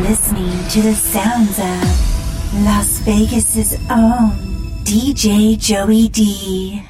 listening to the sounds of Las Vegas's own DJ Joey D.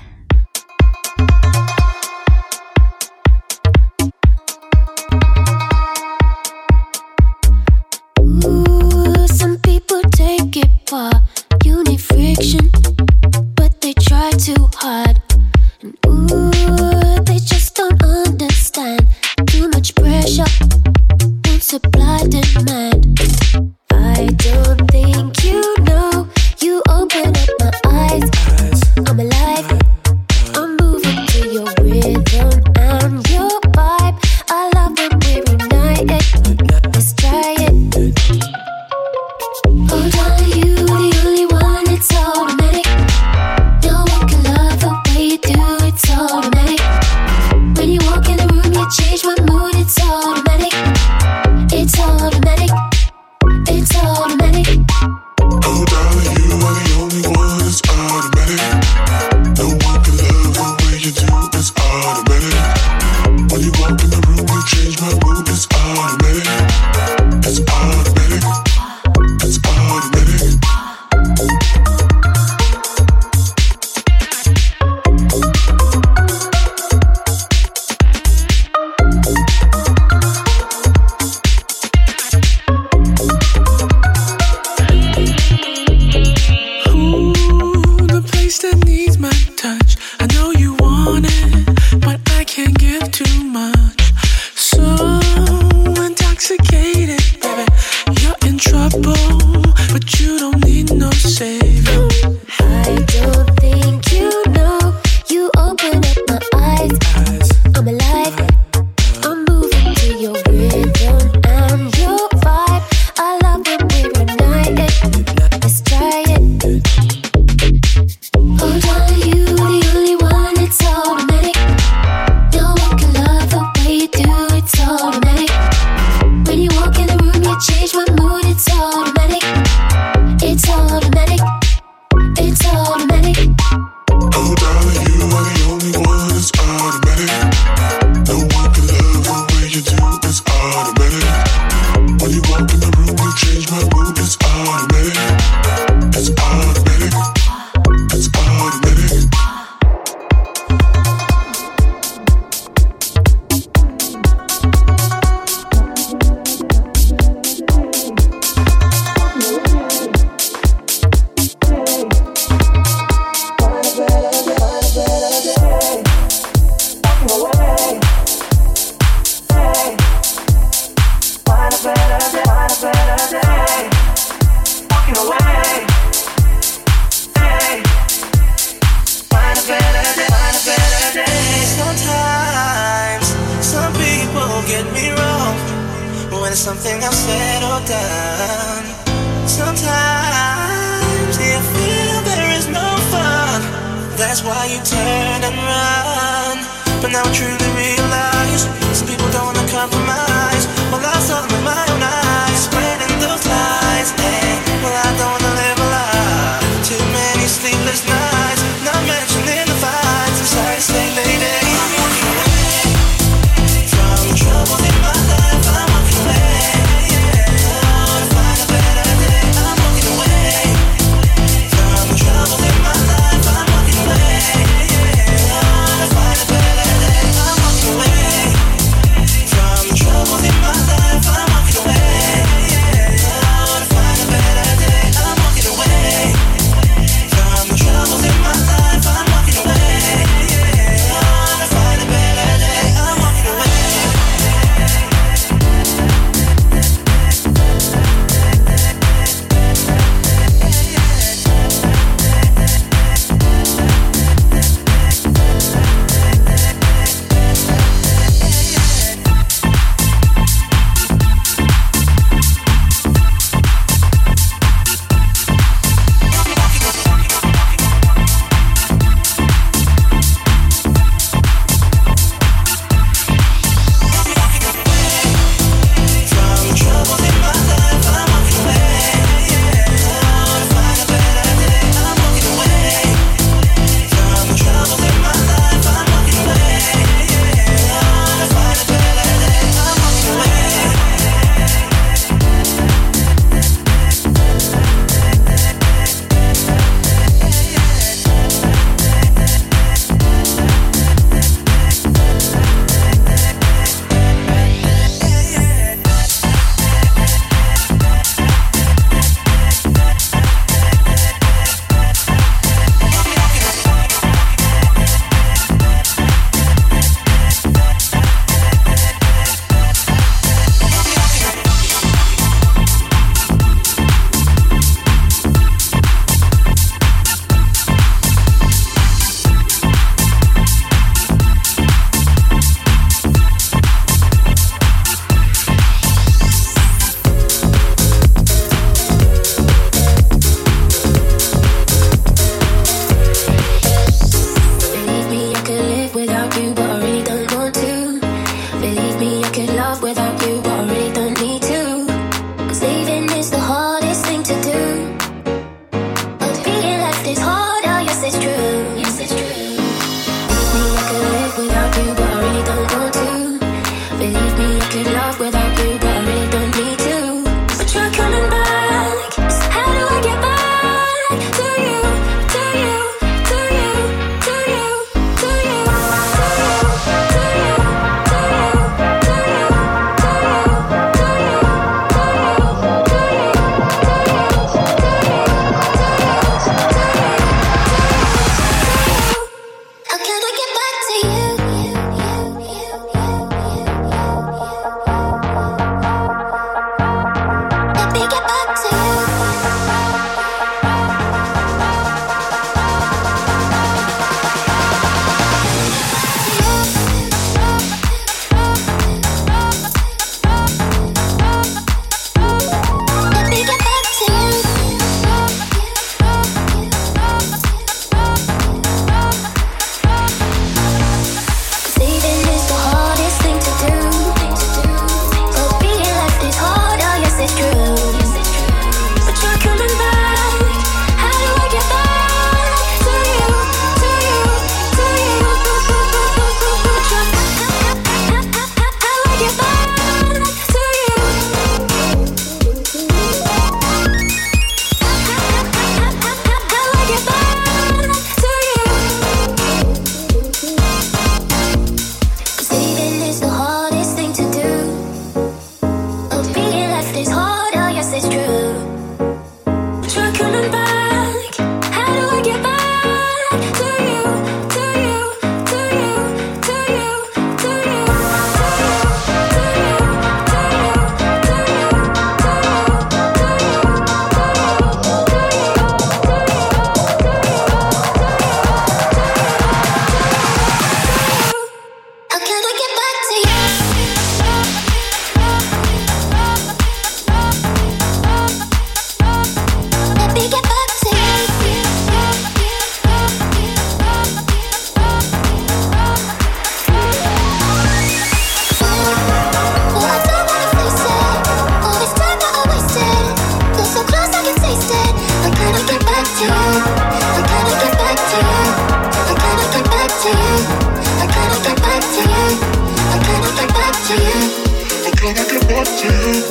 To you,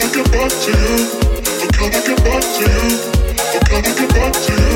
I get back to you? How can I get back to you? How can I get back to you?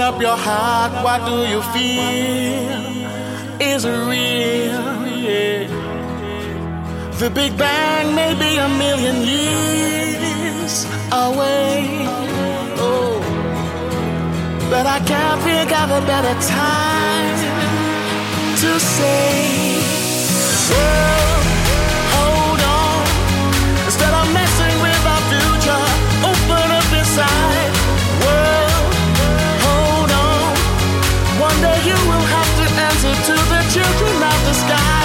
Up your heart, what do you feel? Is real? Yeah. The Big Bang may be a million years away. Oh, but I can't think of a better time to say, oh, hold on. Instead of messing with our future, open up. To the children of the sky.